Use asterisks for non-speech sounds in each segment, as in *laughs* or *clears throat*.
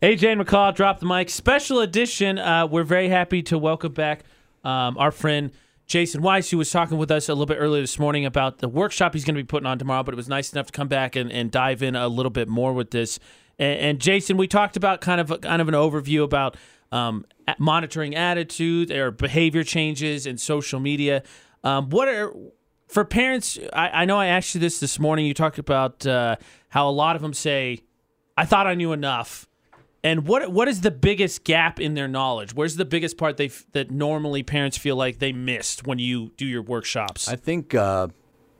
AJ and McCall drop the mic. Special edition. Uh, we're very happy to welcome back um, our friend Jason Weis, who was talking with us a little bit earlier this morning about the workshop he's going to be putting on tomorrow. But it was nice enough to come back and, and dive in a little bit more with this. And, and Jason, we talked about kind of kind of an overview about um, monitoring attitude or behavior changes in social media. Um, what are for parents? I, I, know I asked you this this morning. You talked about uh, how a lot of them say, "I thought I knew enough." And what what is the biggest gap in their knowledge? Where's the biggest part they that normally parents feel like they missed when you do your workshops? I think uh,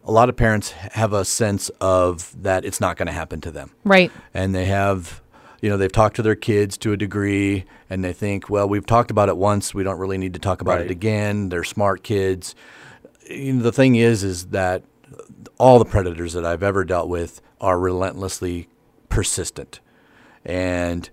a lot of parents have a sense of that it's not going to happen to them, right? And they have, you know, they've talked to their kids to a degree, and they think, well, we've talked about it once, we don't really need to talk about right. it again. They're smart kids. You know, the thing is, is that all the predators that I've ever dealt with are relentlessly persistent, and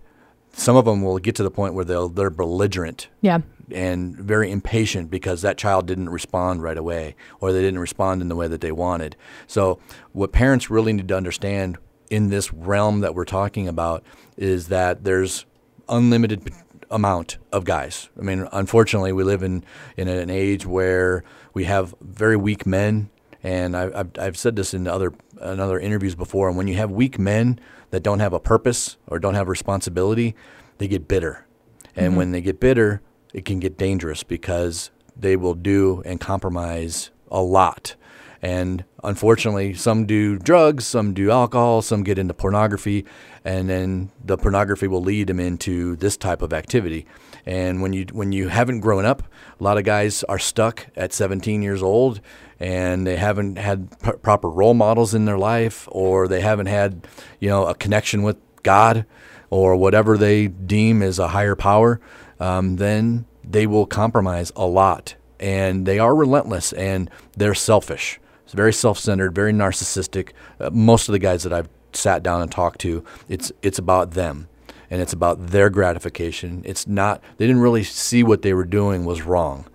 some of them will get to the point where they'll they're belligerent. Yeah. And very impatient because that child didn't respond right away or they didn't respond in the way that they wanted. So what parents really need to understand in this realm that we're talking about is that there's unlimited amount of guys. I mean, unfortunately, we live in in an age where we have very weak men, and I, have I've said this in other in other interviews before. And when you have weak men that don't have a purpose or don't have responsibility, they get bitter. And mm-hmm. when they get bitter, it can get dangerous because they will do and compromise a lot. And unfortunately, some do drugs, some do alcohol, some get into pornography, and then the pornography will lead them into this type of activity. And when you when you haven't grown up, a lot of guys are stuck at 17 years old, and they haven't had p- proper role models in their life, or they haven't had you know a connection with God, or whatever they deem as a higher power. Um, then they will compromise a lot, and they are relentless and they're selfish. It's very self-centered, very narcissistic. Uh, most of the guys that I've sat down and talked to, it's it's about them and it's about their gratification. It's not they didn't really see what they were doing was wrong.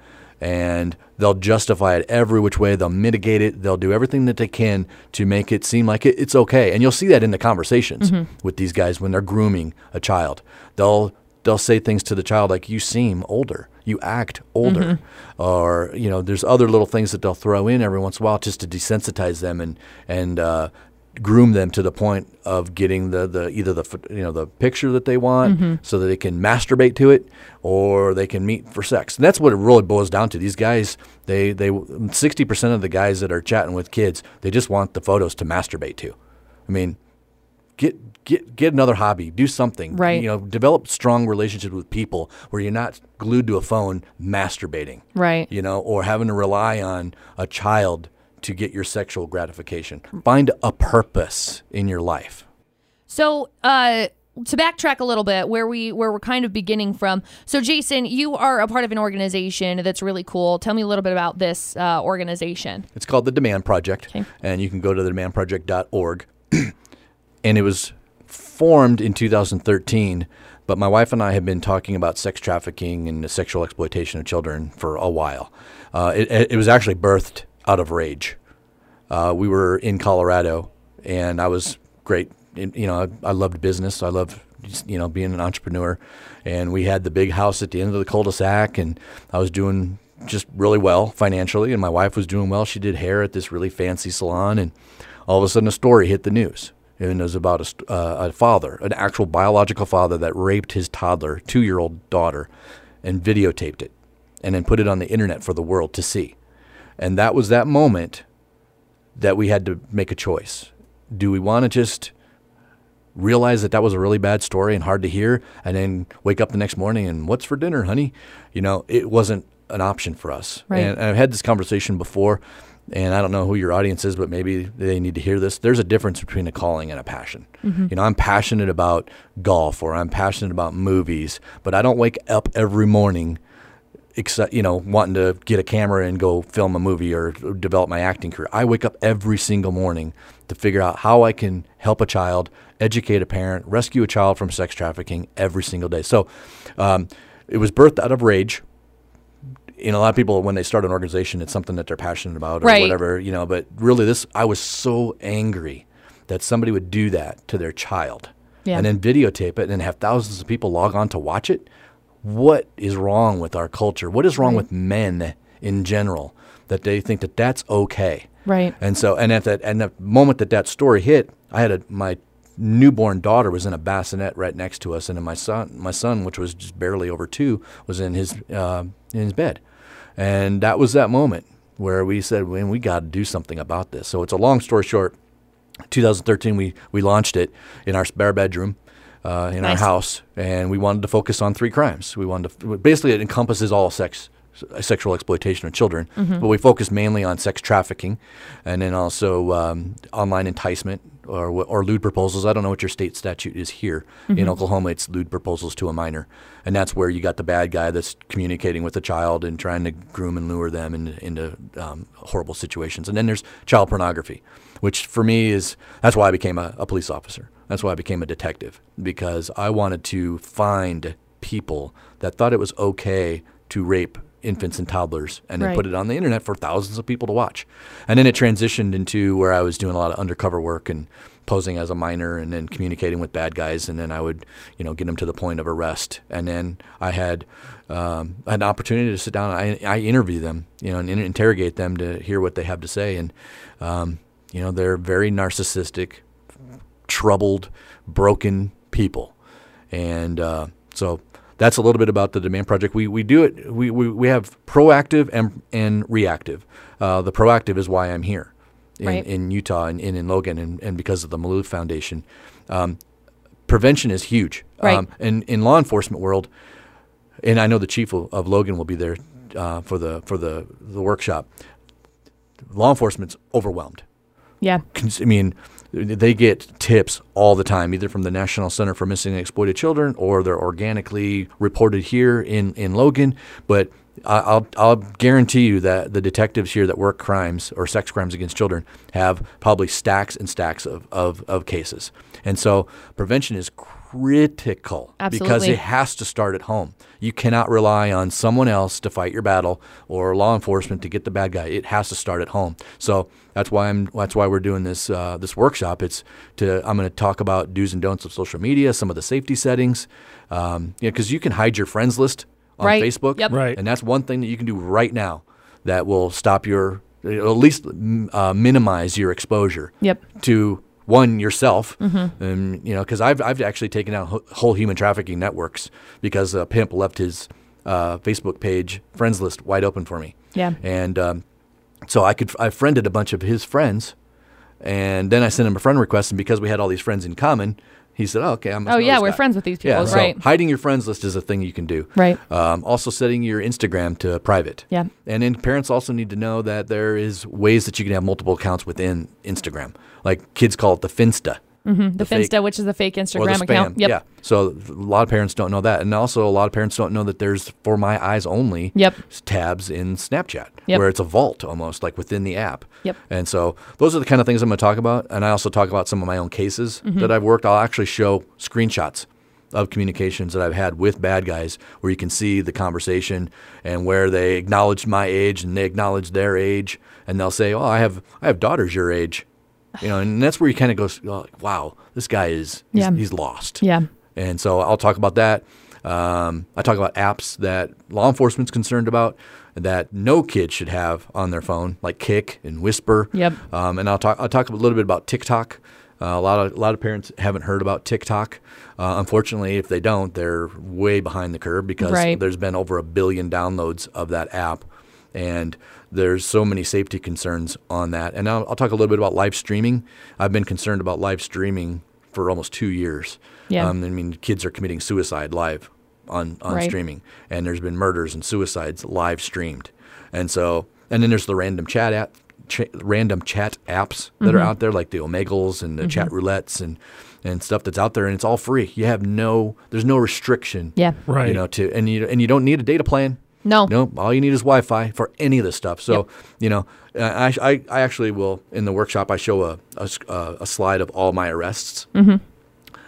And they'll justify it every which way. They'll mitigate it. They'll do everything that they can to make it seem like it, it's okay. And you'll see that in the conversations mm-hmm. with these guys when they're grooming a child. They'll they'll say things to the child like, "You seem older. You act older," mm-hmm. or you know, there's other little things that they'll throw in every once in a while just to desensitize them and and uh, groom them to the point of getting the, the either the you know the picture that they want mm-hmm. so that they can masturbate to it or they can meet for sex. And that's what it really boils down to. These guys, they they 60% of the guys that are chatting with kids, they just want the photos to masturbate to. I mean, get get get another hobby, do something. Right. You know, develop strong relationships with people where you're not glued to a phone masturbating. Right. You know, or having to rely on a child to get your sexual gratification. Find a purpose in your life. So, uh, to backtrack a little bit where we where we're kind of beginning from so jason you are a part of an organization that's really cool tell me a little bit about this uh, organization it's called the demand project okay. and you can go to the demandproject.org *clears throat* and it was formed in 2013 but my wife and i have been talking about sex trafficking and the sexual exploitation of children for a while uh, it, it was actually birthed out of rage. Uh, we were in Colorado, and I was great. You know, I, loved business. I loved you know being an entrepreneur, and we had the big house at the end of the cul-de-sac, and I was doing just really well financially, and my wife was doing well. She did hair at this really fancy salon, and all of a sudden, a story hit the news, and it was about a, uh, a father, an actual biological father that raped his toddler, two-year-old daughter, and videotaped it, and then put it on the internet for the world to see. And that was that moment that we had to make a choice. Do we want to just realize that that was a really bad story and hard to hear and then wake up the next morning and what's for dinner, honey? You know, it wasn't an option for us. Right. And, and I've had this conversation before and I don't know who your audience is, but maybe they need to hear this. There's a difference between a calling and a passion. Mm-hmm. You know, I'm passionate about golf or I'm passionate about movies, but I don't wake up every morning exci- you know, wanting to get a camera and go film a movie or develop my acting career. I wake up every single morning to figure out how I can help a child, educate a parent, rescue a child from sex trafficking every single day. So um, it was birthed out of rage. You know, a lot of people when they start an organization, it's something that they're passionate about or right. whatever. You know, but really, this I was so angry that somebody would do that to their child Yeah. and then videotape it and have thousands of people log on to watch it. What is wrong with our culture? What is wrong Right. with men in general that they think that that's okay? Right. And so, and at that, and the moment that that story hit, I had a, my newborn daughter was in a bassinet right next to us, and then my son, my son, which was just barely over two, was in his uh, in his bed, and that was that moment where we said, "Man, we got to do something about this." So it's a long story short. 2013, we we launched it in our spare bedroom. Uh, in our house, and we wanted to focus on three crimes. We wanted to basically it encompasses all sex sexual exploitation of children, but we focus mainly on sex trafficking, and then also um, online enticement or or lewd proposals. I don't know what your state statute is here in Oklahoma. It's lewd proposals to a minor, and that's where you got the bad guy that's communicating with the child and trying to groom and lure them into, into um, horrible situations. And then there's child pornography, which for me is that's why I became a, a police officer. That's why I became a detective because I wanted to find people that thought it was okay to rape infants and toddlers and then Right. put it on the internet for thousands of people to watch. And then it transitioned into where I was doing a lot of undercover work and posing as a minor and then communicating with bad guys and then I would, you know, get them to the point of arrest. And then I had um, an opportunity to sit down and I, I interview them, you know, and in- interrogate them to hear what they have to say. And, um, you know, they're very narcissistic, troubled, broken people. And uh, so that's a little bit about the demand project. We, we do it, we, we, we have proactive and, and reactive. Uh, the proactive is why I'm here in, Right. in Utah and, and in Logan and, and because of the Maloof Foundation. Um, prevention is huge. Right. Um, and in law enforcement world, and I know the chief of, of Logan will be there uh, for the for the, the workshop. Law enforcement's overwhelmed Yeah. I mean, they get tips all the time, either from the National Center for Missing and Exploited Children or they're organically reported here in, in Logan. But I- I'll, I'll guarantee you that the detectives here that work crimes or sex crimes against children have probably stacks and stacks of, of, of cases. And so prevention is critical Absolutely. because it has to start at home. You cannot rely on someone else to fight your battle or law enforcement to get the bad guy. It has to start at home. So that's why I'm. That's why we're doing this uh, this workshop. It's to. I'm going to talk about do's and don'ts of social media, some of the safety settings. Um, yeah, because you can hide your friends list on Right. Facebook, Yep. Right. and that's one thing that you can do right now that will stop your, at least uh, minimize your exposure Yep. to one yourself, Mm-hmm. and you know, because I've I've actually taken out whole human trafficking networks because a pimp left his uh, Facebook page friends list wide open for me, Yeah. and um, so I could I friended a bunch of his friends, and then I sent him a friend request, and because we had all these friends in common, he said, "Oh, okay, I'm." Oh yeah, we're friends with these people, Yeah, so right? hiding your friends list is a thing you can do. Right. Um, also, setting your Instagram to private. Yeah. And then parents also need to know that there is ways that you can have multiple accounts within Instagram. Like kids call it the Finsta. Mm-hmm. The, fake- Finsta, which is the fake Instagram the account. Yep. Yeah. So a lot of parents don't know that. And also, a lot of parents don't know that there's for my eyes only Yep. tabs in Snapchat Yep. where it's a vault almost like within the app. Yep. And so those are the kind of things I'm going to talk about. And I also talk about some of my own cases Mm-hmm. that I've worked. I'll actually show screenshots of communications that I've had with bad guys where you can see the conversation and where they acknowledge my age and they acknowledge their age and they'll say, "Oh, I have I have daughters your age." You know, and that's where you kind of go, oh, "Wow, this guy is he's, Yeah. he's lost." Yeah. And so I'll talk about that. Um, I talk about apps that law enforcement's concerned about that no kid should have on their phone, like Kik and Whisper. Yep. Um, and I'll talk. I'll talk a little bit about TikTok. Uh, a lot of a lot of parents haven't heard about TikTok. Uh, unfortunately, if they don't, they're way behind the curve because Right. there's been over a billion downloads of that app, and there's so many safety concerns on that. And I'll, I'll talk a little bit about live streaming. I've been concerned about live streaming for almost two years. Yeah. Um, I mean, kids are committing suicide live on, on Right. streaming, and there's been murders and suicides live streamed, and so and then there's the random chat app, ch- random chat apps that Mm-hmm. are out there, like the Omegles and the chat roulettes and and stuff that's out there, and it's all free. You have no, there's no restriction. Yeah. Right. You know, to and you and you don't need a data plan. No. No, all you need is Wi-Fi for any of this stuff. So, you know, I, I, I actually will in the workshop. I show a a, s- uh, a slide of all my arrests, mm-hmm.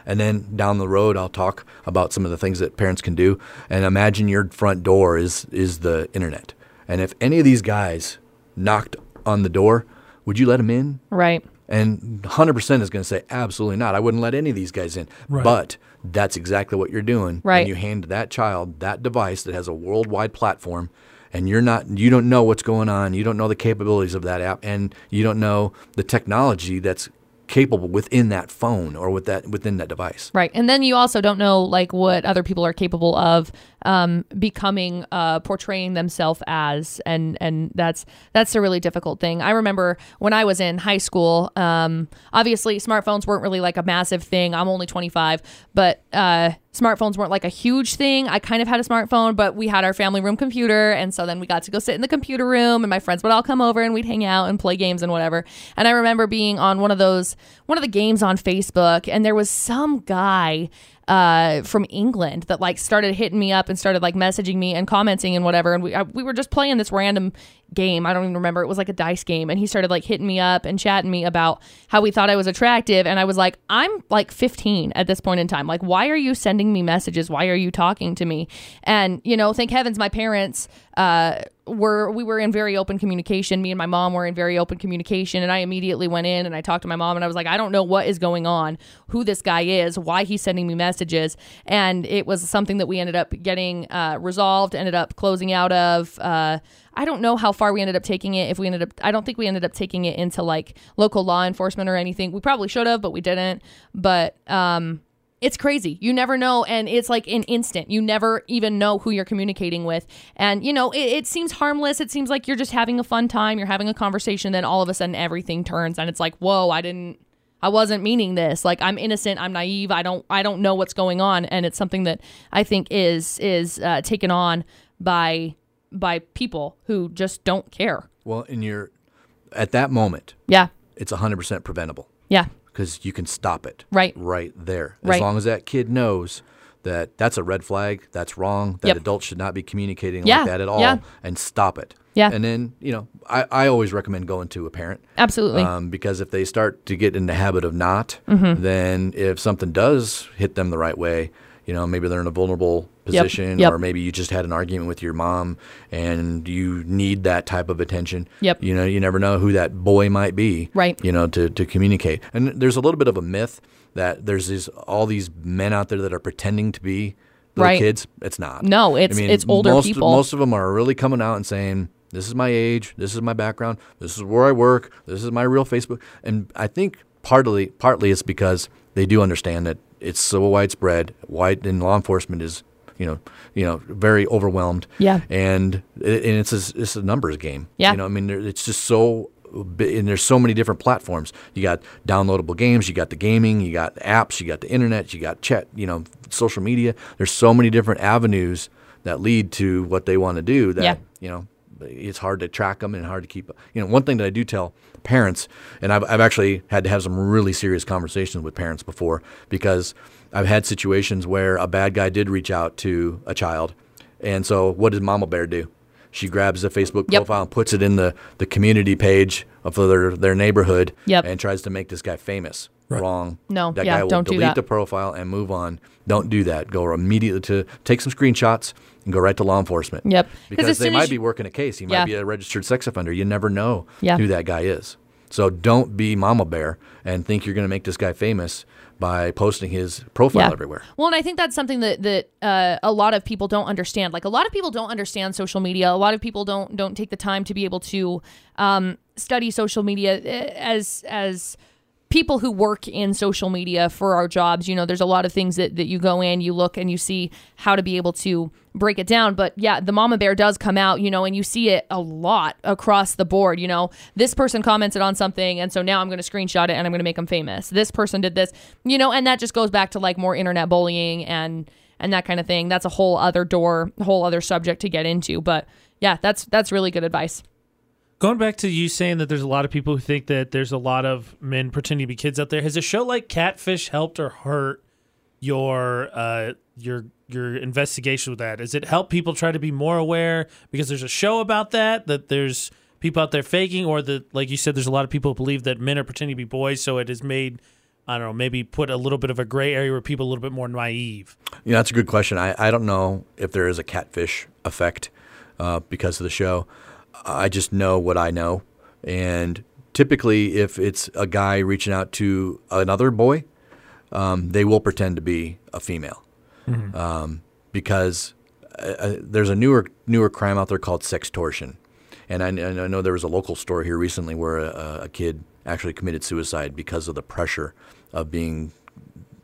and then down the road I'll talk about some of the things that parents can do. And imagine your front door is is the internet, and if any of these guys knocked on the door, would you let them in? Right. And 100% is going to say, absolutely not. I wouldn't let any of these guys in. Right. But that's exactly what you're doing. Right. And you hand that child that device that has a worldwide platform and you're not you don't know what's going on you don't know the capabilities of that app and you don't know the technology that's capable within that phone or with that within that device Right. And then you also don't know like what other people are capable of um, becoming, uh, portraying themselves as, and and that's that's a really difficult thing. I remember when I was in high school. Um, obviously, smartphones weren't really like a massive thing. I'm only 25, but uh, smartphones weren't like a huge thing. I kind of had a smartphone, but we had our family room computer, and so then we got to go sit in the computer room, and my friends would all come over, and we'd hang out and play games and whatever. And I remember being on one of those one of the games on Facebook, and there was some guy uh, from England that like started hitting me up and started like messaging me and commenting and whatever. And we I, we were just playing this random game. I don't even remember. It was like a dice game, and he started like hitting me up and chatting me about how he thought I was attractive. And I was like, I'm like 15 at this point in time. Like, why are you sending me messages? Why are you talking to me? And you know, thank heavens, my parents uh, were we were in very open communication. Me and my mom were in very open communication, and I immediately went in and I talked to my mom, and I was like, I don't know what is going on, who this guy is, why he's sending me messages, and it was something that we ended up getting uh, resolved, ended up closing out of. Uh, I don't know how far we ended up taking it. If we ended up, I don't think we ended up taking it into like local law enforcement or anything. We probably should have, but we didn't. But um, it's crazy. You never know. And it's like an instant. You never even know who you're communicating with. And, you know, it, it seems harmless. It seems like you're just having a fun time. You're having a conversation. Then all of a sudden everything turns and it's like, whoa, I didn't. I wasn't meaning this. Like I'm innocent. I'm naive. I don't. I don't know what's going on, and it's something that I think is is uh, taken on by by people who just don't care. well and you're at that moment Yeah. it's 100% preventable Yeah. because you can stop it Right. right there as Right. long as that kid knows that that's a red flag that's wrong that Yep. adults should not be communicating Yeah, like that at all yeah. and stop it Yeah. and then you know I, I always recommend going to a parent Absolutely. um, because if they start to get in the habit of not, Mm-hmm. then if something does hit them the right way, you know, maybe they're in a vulnerable position, yep. or maybe you just had an argument with your mom and you need that type of attention. Yep. You know, you never know who that boy might be. Right. You know, to to communicate. And there's a little bit of a myth that there's these all these men out there that are pretending to be little Right. kids. It's not. No, it's- it's older most, people. Most of them are really coming out and saying, "This is my age. This is my background. This is where I work. This is my real Facebook." And I think partly, partly it's because they do understand that it's so widespread. White and law enforcement is, you know, you know, very overwhelmed. Yeah. And it, and it's a, it's a numbers game. Yeah. You know, I mean, it's just so. And there's so many different platforms. You got downloadable games, you got the gaming, you got apps, you got the internet, you got chat, you know, social media. There's so many different avenues that lead to what they want to do that Yeah. you know it's hard to track them and hard to keep up. you know one thing that i do tell parents and I've, I've actually had to have some really serious conversations with parents before because i've had situations where a bad guy did reach out to a child and so what does mama bear do she grabs the facebook Yep. profile and puts it in the, the community page of their, their neighborhood Yep. and tries to make this guy famous wrong No, that yeah, guy will don't do delete that. the profile and move on don't do that go immediately to take some screenshots and go right to law enforcement Yep. because as they might as be working a case. He Yeah. might be a registered sex offender. You never know Yeah. who that guy is. So don't be mama bear and think you're going to make this guy famous by posting his profile everywhere. Well, and I think that's something that that uh, a lot of people don't understand. Like a lot of people don't understand social media. A lot of people don't don't take the time to be able to um, study social media eh, as as people who work in social media for our jobs. You know, there's a lot of things that that you go in, you look, and you see how to be able to break it down. But yeah, the mama bear does come out, you know, and you see it a lot across the board. You know, this person commented on something, and so now I'm going to screenshot it and I'm going to make them famous. This person did this, you know, and that just goes back to like more internet bullying and and that kind of thing. That's a whole other door, whole other subject to get into. But yeah, that's that's really good advice. Going back to you saying that there's a lot of people who think that there's a lot of men pretending to be kids out there. Has a show like Catfish helped or hurt your uh, your your investigation with that? Has it helped people try to be more aware because there's a show about that that there's people out there faking, or that like you said, there's a lot of people who believe that men are pretending to be boys, so it has made I don't know maybe put a little bit of a gray area where people are a little bit more naive. Know, that's a good question. I, I don't know if there is a catfish effect uh, because of the show. I just know what I know. And typically, if it's a guy reaching out to another boy, um, they will pretend to be a female um, because uh, uh, there's a newer newer crime out there called sextortion, and I, and I know there was a local story here recently where a, a kid actually committed suicide because of the pressure of being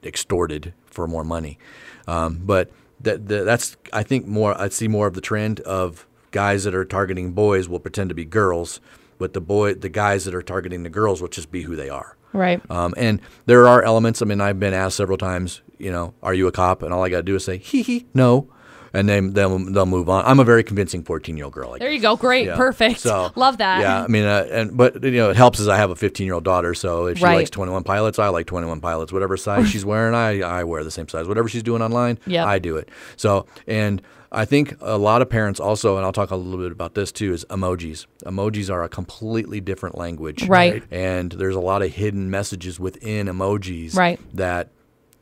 extorted for more money. Um, but that, that that's I think more I see more of the trend of guys that are targeting boys will pretend to be girls, but the boy the guys that are targeting the girls will just be who they are. Right. Um, and there are elements. I mean, I've been asked several times, you know, are you a cop? And all I got to do is say, hee hee, no. And then they'll, they'll move on. I'm a very convincing 14 year old girl. There you go. Great. yeah. Perfect. So Love that. Yeah, I mean, uh, and but you know, it helps as I have a 15 year old daughter. So if she Right. likes 21 pilots, I like 21 pilots. Whatever size *laughs* she's wearing, I I wear the same size. Whatever she's doing online, Yep. I do it. So and I think a lot of parents also, and I'll talk a little bit about this too, is emojis. Emojis are a completely different language, Right. And there's a lot of hidden messages within emojis, Right. That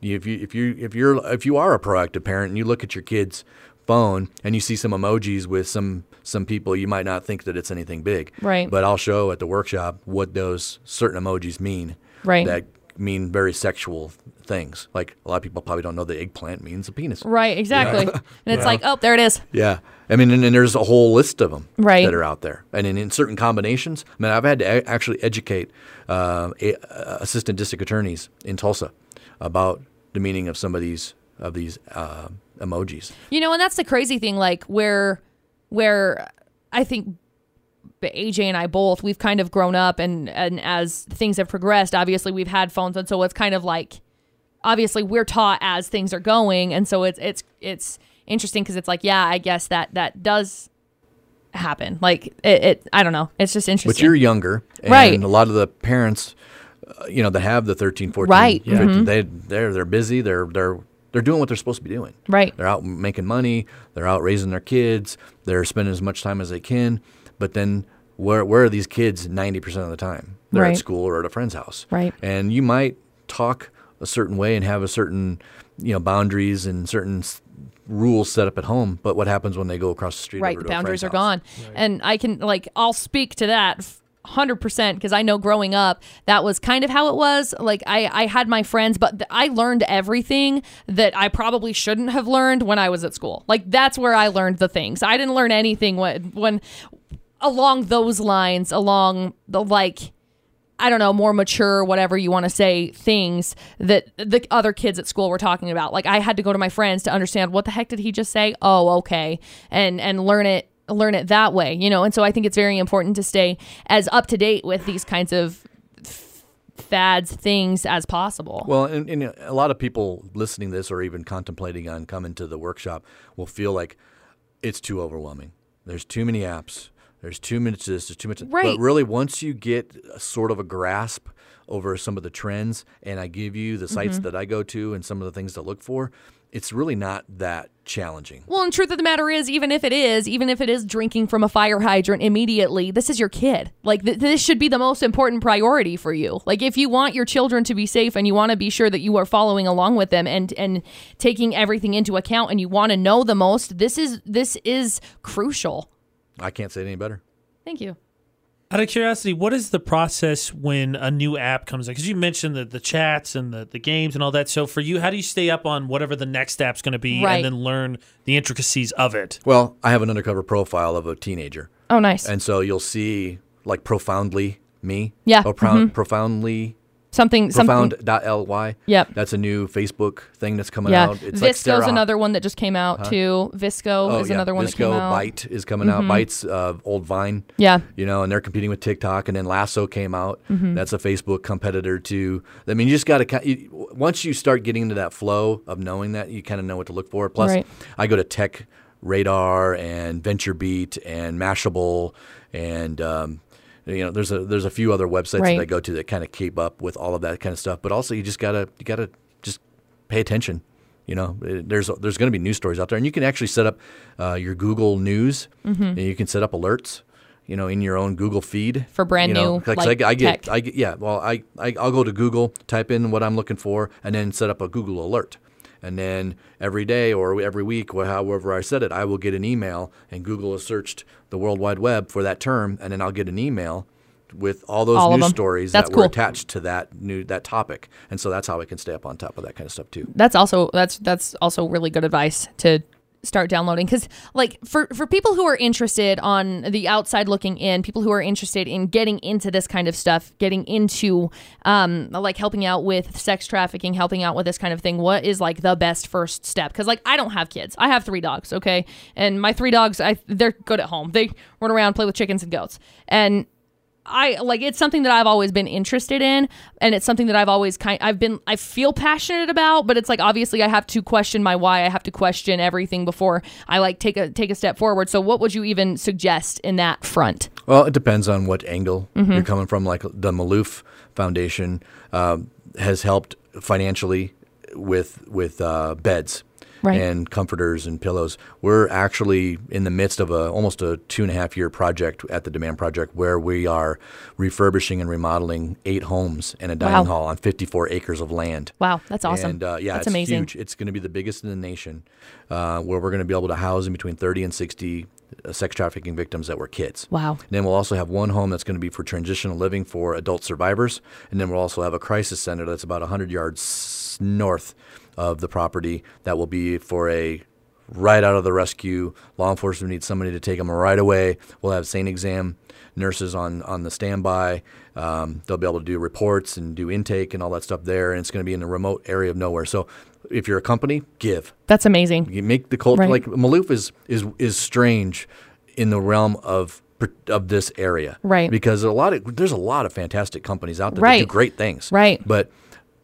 if you if you if you're if you are a proactive parent and you look at your kids phone and you see some emojis with some some people you might not think that it's anything big Right. but i'll show at the workshop what those certain emojis mean Right. that mean very sexual things like a lot of people probably don't know the eggplant means a penis Right. Exactly. *laughs* And it's like, oh, there it is. yeah i mean and, and there's a whole list of them Right. that are out there and in, in certain combinations i mean i've had to a- actually educate uh, a, uh, assistant district attorneys in tulsa about the meaning of some of these of these uh, emojis You know, and that's the crazy thing, like where where I think AJ and I both we've kind of grown up and and as things have progressed, obviously we've had phones and so it's kind of like obviously we're taught as things are going and so it's it's it's interesting because it's like yeah, I guess that that does happen. Like it, it I don't know. It's just interesting. But you're younger, and Right. a lot of the parents, uh, you know, that have the 13, 14, Right. 15, they they're they're busy. They're they're they're doing what they're supposed to be doing. Right. They're out making money. They're out raising their kids. They're spending as much time as they can. But then where where are these kids 90% of the time? They're Right. at school or at a friend's house. Right. And you might talk a certain way and have a certain, you know, boundaries and certain rules set up at home. But what happens when they go across the street? right over the to boundaries are friend's gone house? and i can like i'll speak to that 100% because i know growing up that was kind of how it was like i i had my friends but th- i learned everything that i probably shouldn't have learned when i was at school like that's where i learned the things i didn't learn anything when when along those lines along the like I don't know, more mature, whatever you want to say, things that the other kids at school were talking about. Like I had to go to my friends to understand what the heck did he just say? Oh, okay. And and learn it learn it that way, you know. And so I think it's very important to stay as up to date with these kinds of fads things as possible. Well, and, and a lot of people listening to this or even contemplating on coming to the workshop will feel like it's too overwhelming. There's too many apps. There's too much to this. There's too much. Right. But really, once you get a sort of a grasp over some of the trends, and I give you the Mm-hmm. sites that I go to and some of the things to look for, it's really not that challenging. Well, and truth of the matter is, even if it is, even if it is drinking from a fire hydrant immediately, this is your kid. Like, th- this should be the most important priority for you. Like, if you want your children to be safe and you want to be sure that you are following along with them and and taking everything into account, and you want to know the most, this is this is crucial. I can't say it any better. Thank you. Out of curiosity, what is the process when a new app comes in? Because you mentioned the, the chats and the, the games and all that. So for you, how do you stay up on whatever the next app's going to be Right. and then learn the intricacies of it? Well, I have an undercover profile of a teenager. Oh, nice. And so you'll see like profoundly me. Yeah, oh, Or pro- mm-hmm. profoundly something something. profound.ly. Yep. That's a new Facebook thing that's coming Yeah, out. It's like VSCO's Sarah- another one that just came out too. VSCO Oh, is yeah. another one VSCO, that came out. Mm-hmm. Byte is coming out. Byte's uh, old Vine. Yeah. You know, and they're competing with TikTok, and then Lasso came out. Mm-hmm. That's a Facebook competitor too. I mean, you just got to once you start getting into that flow of knowing that, you kind of know what to look for. Plus, Right. I go to Tech Radar and VentureBeat and Mashable, and um, you know, there's a there's a few other websites Right. that I go to that kind of keep up with all of that kind of stuff. But also, you just gotta you gotta just pay attention. You know, It- there's there's going to be news stories out there, and you can actually set up uh, your Google News. Mm-hmm. And you can set up alerts. You know, in your own Google feed For brand you know, new, like, I, I get, tech. I get, yeah. Well, I, I I'll go to Google, type in what I'm looking for, and then set up a Google alert. And then every day or every week, or however I said it, I will get an email, and Google has searched the World Wide Web for that term, and then I'll get an email with all those All news stories That's that were cool. attached to that new that topic, and so that's how I can stay up on top of that kind of stuff too. that's also that's that's also really good advice to start downloading. Because like for for people who are interested on the outside looking in people who are interested in getting into this kind of stuff getting into um like helping out with sex trafficking helping out with this kind of thing what is like the best first step? Because like i don't have kids. I have three dogs okay? And my three dogs i they're good at home. They run around play with chickens and goats. And I like it's something that I've always been interested in and it's something that I've always kind I've been I feel passionate about but it's like obviously I have to question my why I have to question everything before I like take a take a step forward so what would you even suggest in that front Well, it depends on what angle Mm-hmm. you're coming from. Like the Maloof Foundation um, has helped financially with with uh, beds Right. and comforters and pillows. We're actually in the midst of a almost a two and a half year project at the Demand Project where we are refurbishing and remodeling eight homes and a dining Wow. hall on 54 acres of land. wow that's awesome And uh, yeah, that's it's amazing huge. It's going to be the biggest in the nation, uh, where we're going to be able to house in between 30 and 60 uh, sex trafficking victims that were kids. Wow. And then we'll also have one home that's going to be for transitional living for adult survivors, and then we'll also have a crisis center that's about 100 yards north of the property that will be for a right out of the rescue. Law enforcement needs somebody to take them right away. We'll have SANE Exam nurses on, on the standby. Um, they'll be able to do reports and do intake and all that stuff there. And it's going to be in a remote area of nowhere. So if you're a company, give. that's amazing You make the culture Right. like Maloof is is is strange in the realm of of this area, Right. Because a lot of there's a lot of fantastic companies out there that do great things, Right. But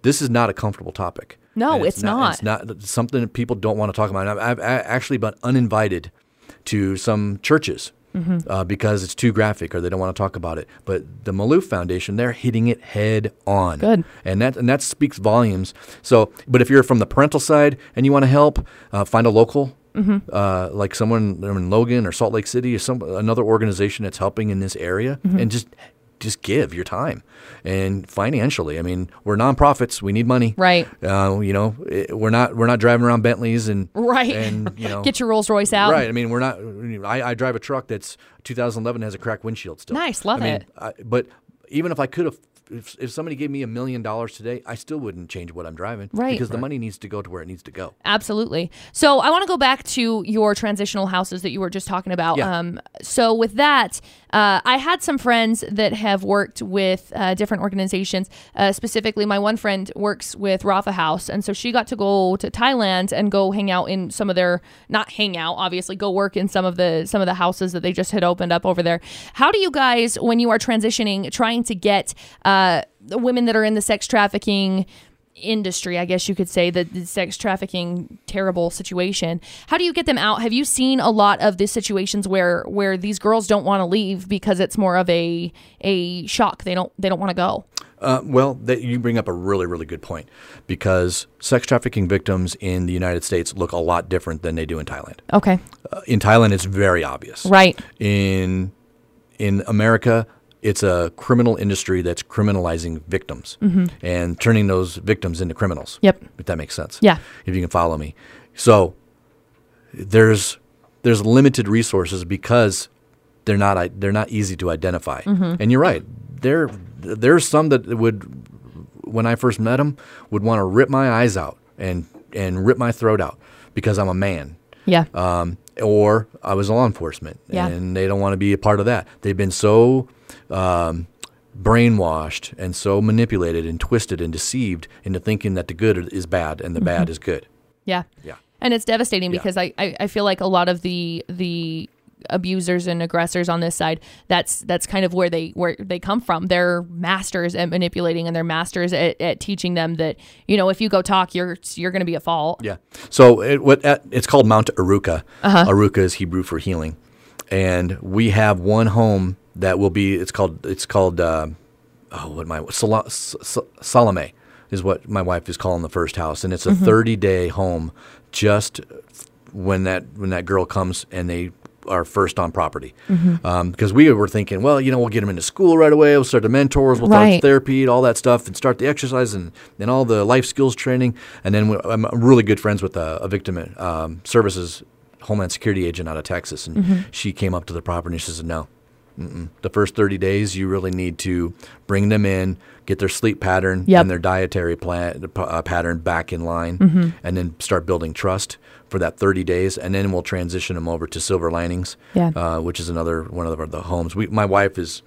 this is not a comfortable topic. No, And it's not. It's not something that people don't want to talk about. I've, I've actually been uninvited to some churches. Mm-hmm. Uh, because it's too graphic or they don't want to talk about it. But the Maloof Foundation, they're hitting it head on. Good. And that and that speaks volumes. So, but if you're from the parental side and you want to help, uh, find a local, Mm-hmm. uh, like someone in Logan or Salt Lake City or some another organization that's helping in this area, Mm-hmm. and just just give your time and financially. I mean, we're nonprofits; we need money, Right. Uh, you know, it, we're not we're not driving around Bentleys and Right. and you *laughs* know get your Rolls Royce out Right. I mean, we're not. I, I drive a truck that's 2011 has a cracked windshield still. Nice, love I mean, it. I, but even if I could have, if, if somebody gave me a million dollars today, I still wouldn't change what I'm driving. Right. Because the money needs to go to where it needs to go. Absolutely. So I want to go back to your transitional houses that you were just talking about. Yeah. Um, so with that, uh, I had some friends that have worked with uh, different organizations. Uh, specifically, my one friend works with Rapha House, and so she got to go to Thailand and go hang out in some of their not hang out, obviously, go work in some of the some of the houses that they just had opened up over there. How do you guys, when you are transitioning, trying to get uh, the women that are in the sex trafficking industry, I guess you could say, the, the sex trafficking terrible situation. How do you get them out? Have you seen a lot of these situations where where these girls don't want to leave because it's more of a a shock. They don't they don't want to go. Uh, well, that, you bring up a really, really good point because sex trafficking victims in the United States look a lot different than they do in Thailand. Okay. Uh, in Thailand, it's very obvious. Right. In in America, it's a criminal industry that's criminalizing victims and turning those victims into criminals. Mm-hmm. Yep. If that makes sense. Yeah. If you can follow me. So there's there's limited resources because they're not they're not easy to identify. Mm-hmm. And you're right. There there's some that would when I first met them would want to rip my eyes out and and rip my throat out because I'm a man Yeah. um, or I was law enforcement, Yeah. and they don't want to be a part of that. They've been so um, brainwashed and so manipulated and twisted and deceived into thinking that the good is bad and the Mm-hmm. bad is good. Yeah. Yeah. And it's devastating Yeah. because I, I, I feel like a lot of the the abusers and aggressors on this side that's that's kind of where they where they come from they're masters at manipulating and they're masters at, at teaching them that you know if you go talk you're you're going to be at fault Yeah. So it, what uh, it's called Mount Arukah. Uh-huh. Arukah is Hebrew for healing, and we have one home that will be. It's called. It's called. Uh, oh, what my Sala, S- S- Salome is what my wife is calling the first house, and it's a Mm-hmm. 30 day home. Just when that when that girl comes and they are first on property, Mm-hmm. because we were thinking, well, you know, we'll get them into school right away. We'll start the mentors. We'll start Right. therapy, and all that stuff, and start the exercise and, and all the life skills training. And then we, I'm really good friends with a, a victim um, services Homeland Security agent out of Texas, and Mm-hmm. she came up to the property and she said, "No, The first 30 days, you really need to bring them in, get their sleep pattern Yep. and their dietary plan, uh, pattern back in line, Mm-hmm. and then start building trust for that 30 days. And then we'll transition them over to Silver Linings, Yeah. uh, which is another one of the, the homes. We, my wife is,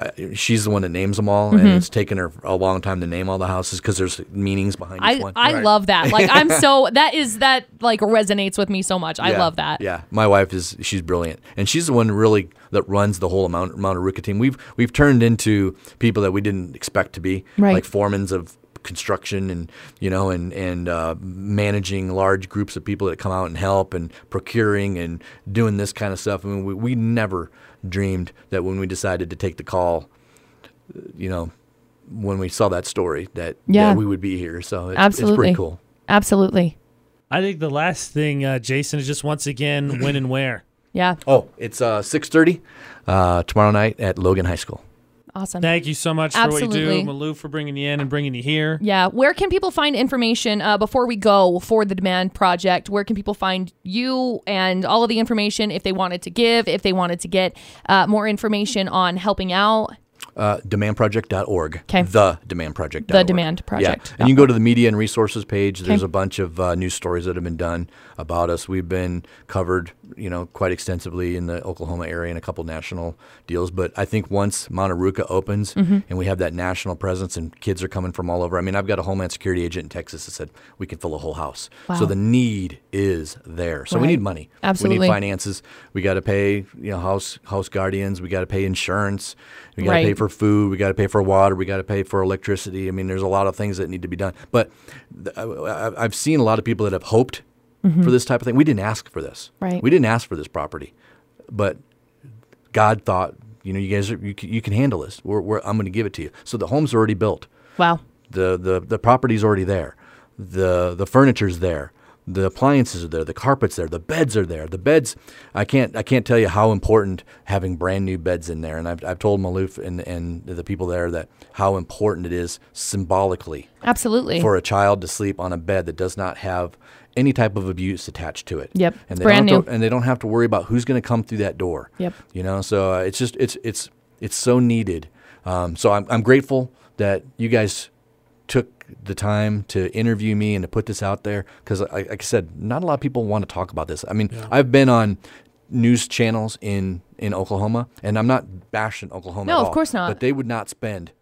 uh, she's the one that names them all, Mm-hmm. and it's taken her a long time to name all the houses because there's meanings behind each I, one. I Right. love that. Like I'm *laughs* so that is that like resonates with me so much. I Yeah, love that. Yeah, my wife is she's brilliant, and she's the one really that runs the whole Mount Mount Arukah team. We've we've turned into people that we didn't expect to be, Right. like foremans of construction and you know and and uh, managing large groups of people that come out and help and procuring and doing this kind of stuff. I mean, we, we never dreamed that when we decided to take the call, you know, when we saw that story that, Yeah. that we would be here. So it's, it's Absolutely. pretty cool. Absolutely. I think the last thing, uh, Jason, is just once again when and where. Yeah. Oh, it's uh, six thirty uh, tomorrow night at Logan High School. Awesome. Thank you so much for what you do, Maloof, for bringing you in and bringing you here. Yeah. Where can people find information uh, before we go for the Demand Project? Where can people find you and all of the information if they wanted to give, if they wanted to get uh, more information on helping out? Uh, demandproject.org. 'Kay. The demandproject. The Demand Project. Yeah. And you can go to the media and resources page. There's a bunch of uh, news stories that have been done about us. We've been covered, you know, quite extensively in the Oklahoma area and a couple national deals. But I think once Mount Arukah opens Mm-hmm. and we have that national presence and kids are coming from all over. I mean, I've got a Homeland Security agent in Texas that said we can fill a whole house. Wow. So the need is there. So we need money. Absolutely. We need finances. We got to pay, you know, house house guardians. We got to pay insurance. We got to Right. pay for food. We got to pay for water. We got to pay for electricity. I mean, there's a lot of things that need to be done. But I- I've seen a lot of people that have hoped for this type of thing. We didn't ask for this. Mm-hmm. Right. We didn't ask for this property, but God thought, you know, you guys, are, you, can, you can handle this. We're, we're, I'm going to give it to you. So the home's already built Wow. the the the property's already there. The the furniture's there. The appliances are there. The carpets there. The beds are there. The beds, I can't I can't tell you how important having brand new beds in there. And I've I've told Maloof and and the people there that how important it is symbolically Absolutely. for a child to sleep on a bed that does not have any type of abuse attached to it. Yep, And they brand new. To, and they don't have to worry about who's going to come through that door. Yep. You know, so uh, it's just it's it's it's so needed. Um, so I'm I'm grateful that you guys took the time to interview me and to put this out there because, like I said, not a lot of people want to talk about this. I mean, I've been on news channels in in Oklahoma, and I'm not bashing Oklahoma. No, at of all, course not. But they would not spend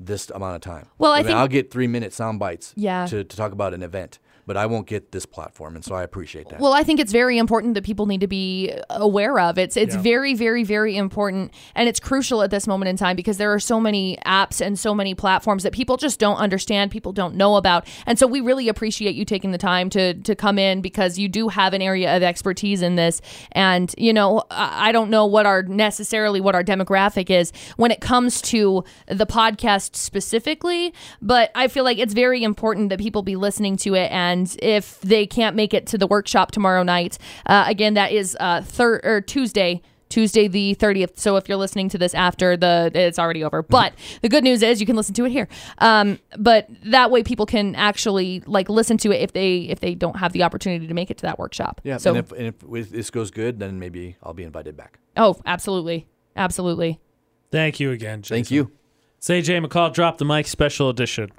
this amount of time. Well, I mean, think- I'll get three minute sound bites Yeah. to, to talk about an event, but I won't get this platform, and so I appreciate that. Well, I think it's very important that people need to be aware of. It's it's Yeah. very very very important and it's crucial at this moment in time because there are so many apps and so many platforms that people just don't understand, people don't know about. And so we really appreciate you taking the time to to come in because you do have an area of expertise in this and you know, I I don't know what our necessarily what our demographic is when it comes to the podcast specifically, but I feel like it's very important that people be listening to it. And if they can't make it to the workshop tomorrow night, uh, again, that is uh, third or Tuesday. Tuesday the 30th. So if you're listening to this after the it's already over. But the good news is you can listen to it here. Um, but that way people can actually like listen to it if they if they don't have the opportunity to make it to that workshop. yeah, So and if, and if this goes good, then maybe I'll be invited back. oh, absolutely. Absolutely. Thank you again, Jason. Thank you. Say Jay McCall, drop the mic, special edition.